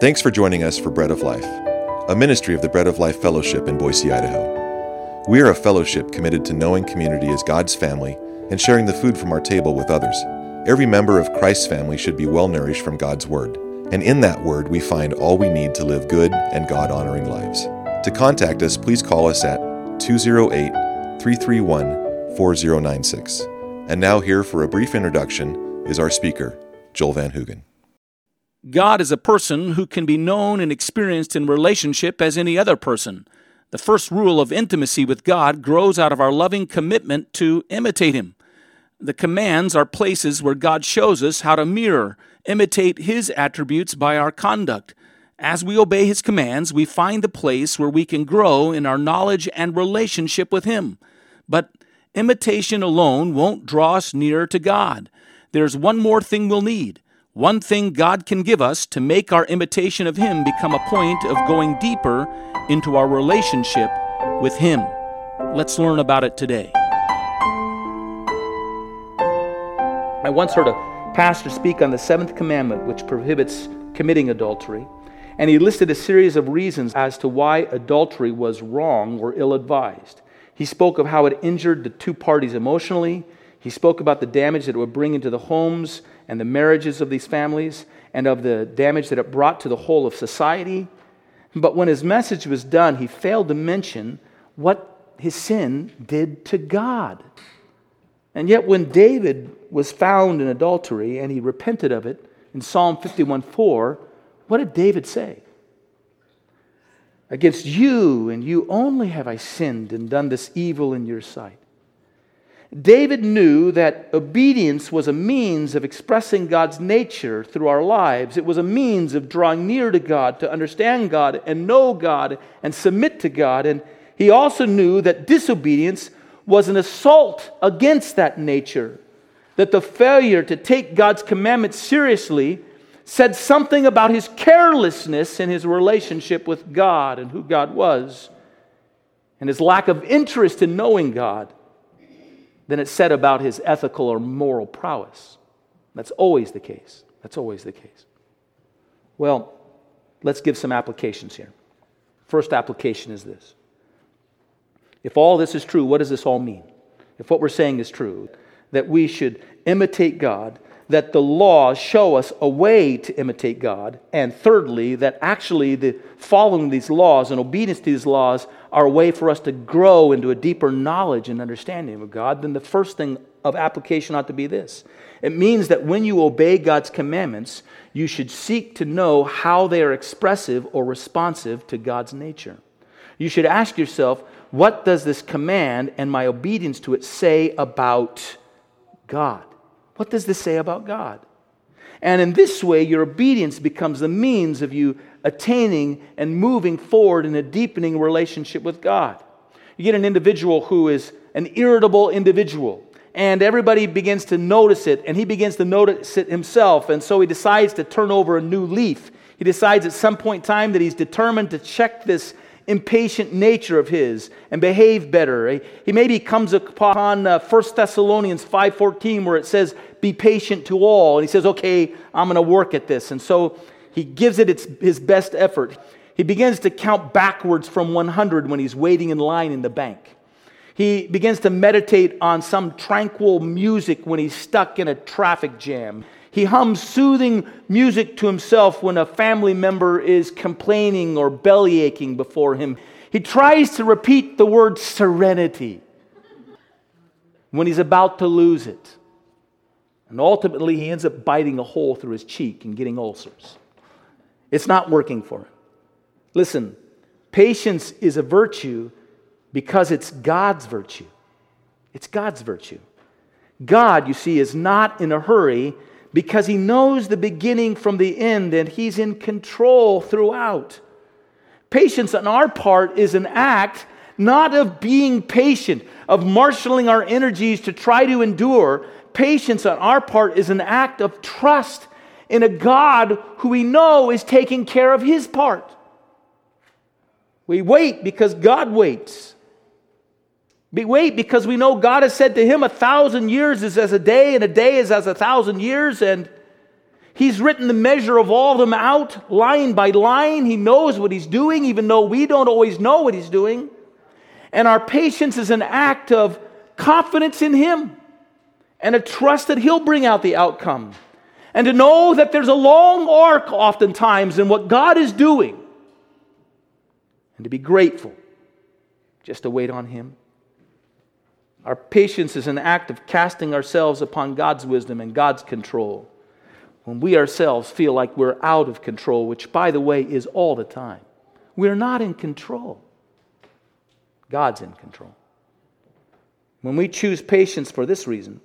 Thanks for joining us for Bread of Life, a ministry of the Bread of Life Fellowship in Boise, Idaho. We are a fellowship committed to knowing community as God's family and sharing the food from our table with others. Every member of Christ's family should be well nourished from God's Word, and in that Word we find all we need to live good and God honoring lives. To contact us, please call us at 208 331 4096. And now, here for a brief introduction is our speaker, Joel Van Hoogen. God is a person who can be known and experienced in relationship as any other person. The first rule of intimacy with God grows out of our loving commitment to imitate Him. The commands are places where God shows us how to mirror, imitate His attributes by our conduct. As we obey His commands, we find the place where we can grow in our knowledge and relationship with Him. But imitation alone won't draw us nearer to God. There's one more thing we'll need one thing God can give us to make our imitation of Him become a point of going deeper into our relationship with Him. Let's learn about it today. I once heard a pastor speak on the seventh commandment, which prohibits committing adultery, and he listed a series of reasons as to why adultery was wrong or ill advised. He spoke of how it injured the two parties emotionally. He spoke about the damage that it would bring into the homes and the marriages of these families and of the damage that it brought to the whole of society. But when his message was done, he failed to mention what his sin did to God. And yet, when David was found in adultery and he repented of it in Psalm 51 4, what did David say? Against you and you only have I sinned and done this evil in your sight. David knew that obedience was a means of expressing God's nature through our lives. It was a means of drawing near to God, to understand God and know God and submit to God. And he also knew that disobedience was an assault against that nature, that the failure to take God's commandments seriously said something about his carelessness in his relationship with God and who God was, and his lack of interest in knowing God than it said about his ethical or moral prowess. That's always the case. That's always the case. Well, let's give some applications here. First application is this. If all this is true, what does this all mean? If what we're saying is true, that we should imitate God, that the laws show us a way to imitate God, and thirdly, that actually the following these laws and obedience to these laws are a way for us to grow into a deeper knowledge and understanding of God, then the first thing of application ought to be this. It means that when you obey God's commandments, you should seek to know how they are expressive or responsive to God's nature. You should ask yourself, what does this command and my obedience to it say about God? What does this say about God? And in this way, your obedience becomes the means of you attaining and moving forward in a deepening relationship with God. You get an individual who is an irritable individual, and everybody begins to notice it, and he begins to notice it himself, and so he decides to turn over a new leaf. He decides at some point in time that he's determined to check this impatient nature of his and behave better. He maybe comes upon uh, 1 Thessalonians 5.14 where it says, be patient to all. And he says, okay, I'm going to work at this. And so he gives it its, his best effort. He begins to count backwards from 100 when he's waiting in line in the bank. He begins to meditate on some tranquil music when he's stuck in a traffic jam. He hums soothing music to himself when a family member is complaining or belly aching before him. He tries to repeat the word serenity when he's about to lose it. And ultimately, he ends up biting a hole through his cheek and getting ulcers. It's not working for him. Listen, patience is a virtue because it's God's virtue. It's God's virtue. God, you see, is not in a hurry because he knows the beginning from the end and he's in control throughout. Patience on our part is an act not of being patient, of marshaling our energies to try to endure. Patience on our part is an act of trust in a God who we know is taking care of his part. We wait because God waits. We wait because we know God has said to him, a thousand years is as a day, and a day is as a thousand years, and He's written the measure of all of them out, line by line. He knows what he's doing, even though we don't always know what he's doing. And our patience is an act of confidence in him and a trust that he'll bring out the outcome. And to know that there's a long arc oftentimes in what God is doing. And to be grateful just to wait on him. Our patience is an act of casting ourselves upon God's wisdom and God's control when we ourselves feel like we're out of control, which, by the way, is all the time. We're not in control, God's in control. When we choose patience for this reason,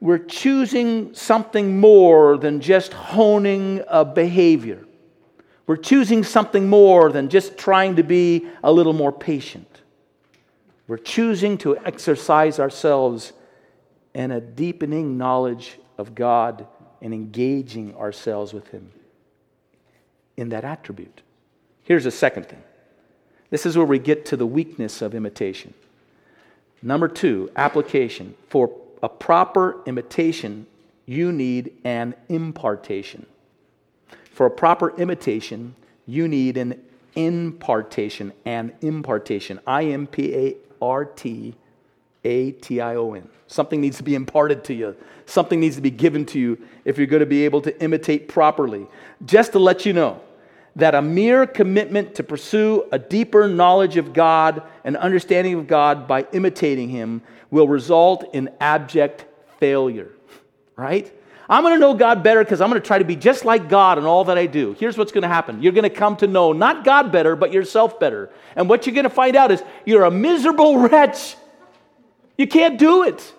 we're choosing something more than just honing a behavior. We're choosing something more than just trying to be a little more patient. We're choosing to exercise ourselves in a deepening knowledge of God and engaging ourselves with Him in that attribute. Here's a second thing this is where we get to the weakness of imitation. Number two, application. For a proper imitation, you need an impartation. For a proper imitation, you need an impartation, an impartation. I M P A R T A T I O N. Something needs to be imparted to you. Something needs to be given to you if you're going to be able to imitate properly. Just to let you know that a mere commitment to pursue a deeper knowledge of God and understanding of God by imitating Him will result in abject failure, right? I'm going to know God better because I'm going to try to be just like God in all that I do. Here's what's going to happen you're going to come to know not God better, but yourself better. And what you're going to find out is you're a miserable wretch. You can't do it.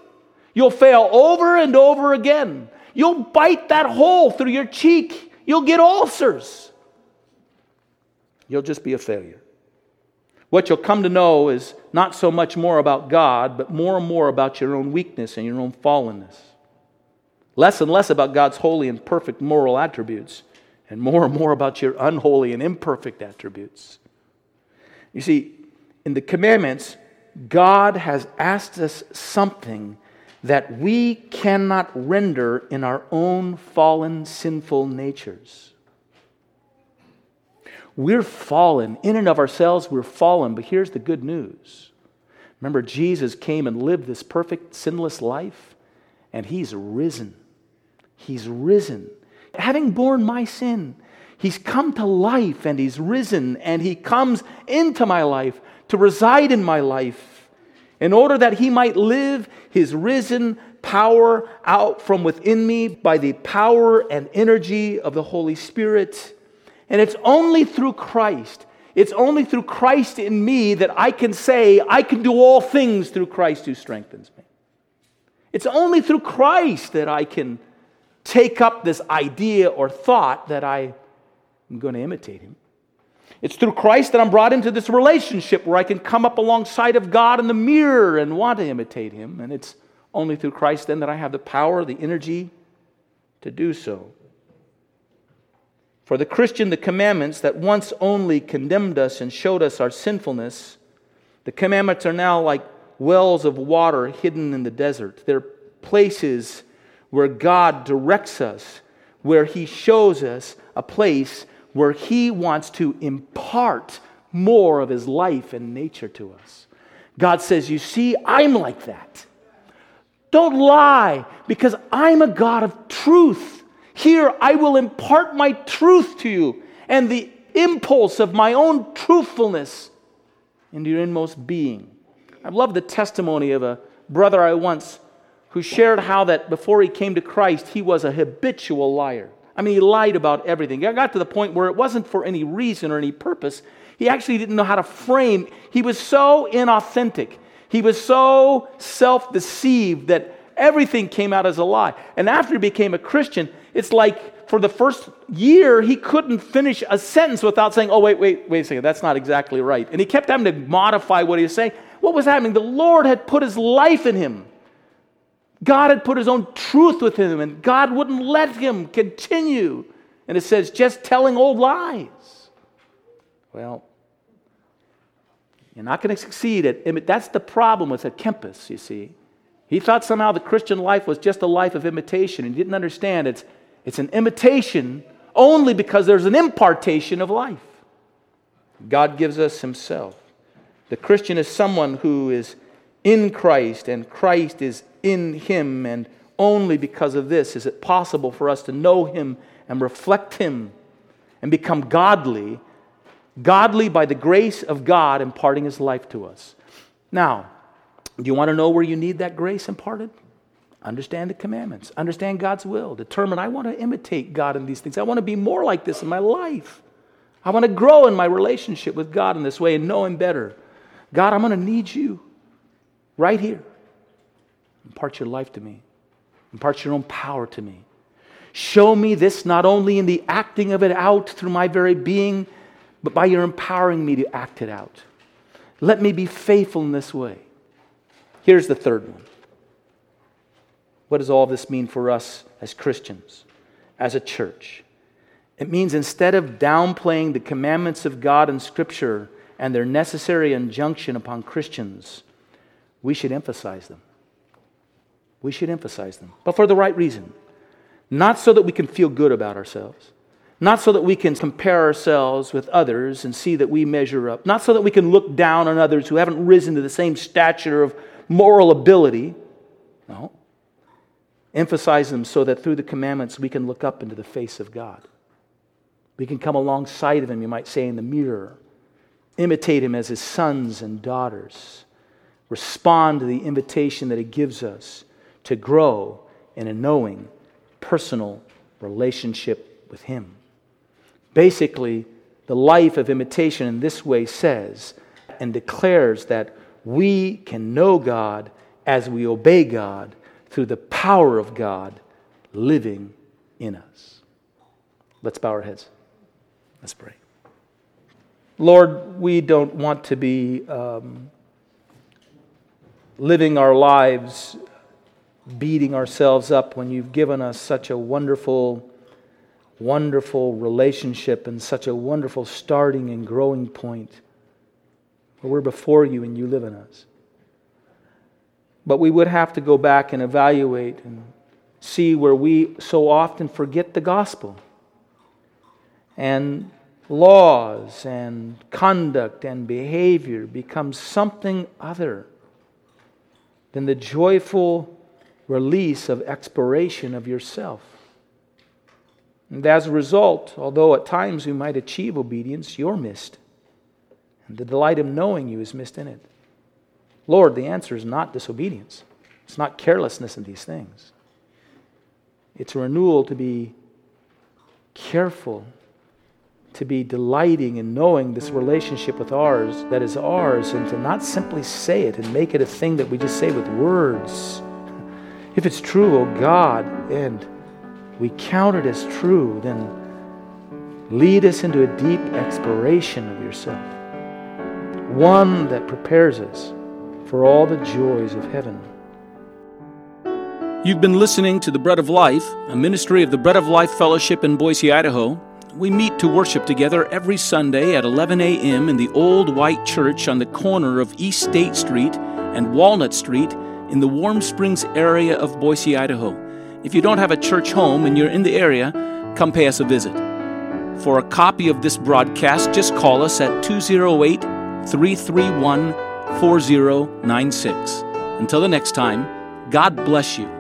You'll fail over and over again. You'll bite that hole through your cheek. You'll get ulcers. You'll just be a failure. What you'll come to know is not so much more about God, but more and more about your own weakness and your own fallenness. Less and less about God's holy and perfect moral attributes, and more and more about your unholy and imperfect attributes. You see, in the commandments, God has asked us something that we cannot render in our own fallen, sinful natures. We're fallen. In and of ourselves, we're fallen. But here's the good news. Remember, Jesus came and lived this perfect, sinless life, and he's risen. He's risen. Having borne my sin, he's come to life and he's risen, and he comes into my life to reside in my life in order that he might live his risen power out from within me by the power and energy of the Holy Spirit. And it's only through Christ, it's only through Christ in me that I can say, I can do all things through Christ who strengthens me. It's only through Christ that I can take up this idea or thought that I am going to imitate him. It's through Christ that I'm brought into this relationship where I can come up alongside of God in the mirror and want to imitate Him. And it's only through Christ then that I have the power, the energy to do so. For the Christian, the commandments that once only condemned us and showed us our sinfulness, the commandments are now like wells of water hidden in the desert. They're places where God directs us, where He shows us a place where He wants to impart more of His life and nature to us. God says, You see, I'm like that. Don't lie, because I'm a God of truth. Here, I will impart my truth to you and the impulse of my own truthfulness into your inmost being. I love the testimony of a brother I once who shared how that before he came to Christ, he was a habitual liar. I mean, he lied about everything. I got to the point where it wasn't for any reason or any purpose. He actually didn't know how to frame. He was so inauthentic. He was so self deceived that everything came out as a lie. And after he became a Christian, it's like for the first year, he couldn't finish a sentence without saying, Oh, wait, wait, wait a second, that's not exactly right. And he kept having to modify what he was saying. What was happening? The Lord had put his life in him. God had put his own truth within him, and God wouldn't let him continue. And it says, just telling old lies. Well, you're not going to succeed at that's the problem with a Kempis, you see. He thought somehow the Christian life was just a life of imitation and he didn't understand it's It's an imitation only because there's an impartation of life. God gives us Himself. The Christian is someone who is in Christ and Christ is in him, and only because of this is it possible for us to know him and reflect him and become godly, godly by the grace of God imparting his life to us. Now, do you want to know where you need that grace imparted? Understand the commandments, understand God's will, determine I want to imitate God in these things. I want to be more like this in my life. I want to grow in my relationship with God in this way and know Him better. God, I'm going to need you right here. Impart your life to me, impart your own power to me. Show me this not only in the acting of it out through my very being, but by your empowering me to act it out. Let me be faithful in this way. Here's the third one. What does all this mean for us as Christians, as a church? It means instead of downplaying the commandments of God in Scripture and their necessary injunction upon Christians, we should emphasize them. We should emphasize them, but for the right reason. Not so that we can feel good about ourselves, not so that we can compare ourselves with others and see that we measure up, not so that we can look down on others who haven't risen to the same stature of moral ability. No. Emphasize them so that through the commandments we can look up into the face of God. We can come alongside of Him, you might say, in the mirror, imitate Him as His sons and daughters, respond to the invitation that He gives us to grow in a knowing, personal relationship with Him. Basically, the life of imitation in this way says and declares that we can know God as we obey God through the power of God living in us. Let's bow our heads. Let's pray. Lord, we don't want to be um, living our lives beating ourselves up when you've given us such a wonderful, wonderful relationship and such a wonderful starting and growing point where we're before you and you live in us. But we would have to go back and evaluate and see where we so often forget the gospel. And laws and conduct and behavior become something other than the joyful release of expiration of yourself. And as a result, although at times we might achieve obedience, you're missed. And the delight of knowing you is missed in it. Lord, the answer is not disobedience. It's not carelessness in these things. It's a renewal to be careful to be delighting in knowing this relationship with ours that is ours and to not simply say it and make it a thing that we just say with words. If it's true, oh God, and we count it as true, then lead us into a deep exploration of yourself, one that prepares us for all the joys of heaven. You've been listening to The Bread of Life, a ministry of the Bread of Life Fellowship in Boise, Idaho. We meet to worship together every Sunday at 11 a.m. in the Old White Church on the corner of East State Street and Walnut Street in the Warm Springs area of Boise, Idaho. If you don't have a church home and you're in the area, come pay us a visit. For a copy of this broadcast, just call us at 208 331 4096. Until the next time, God bless you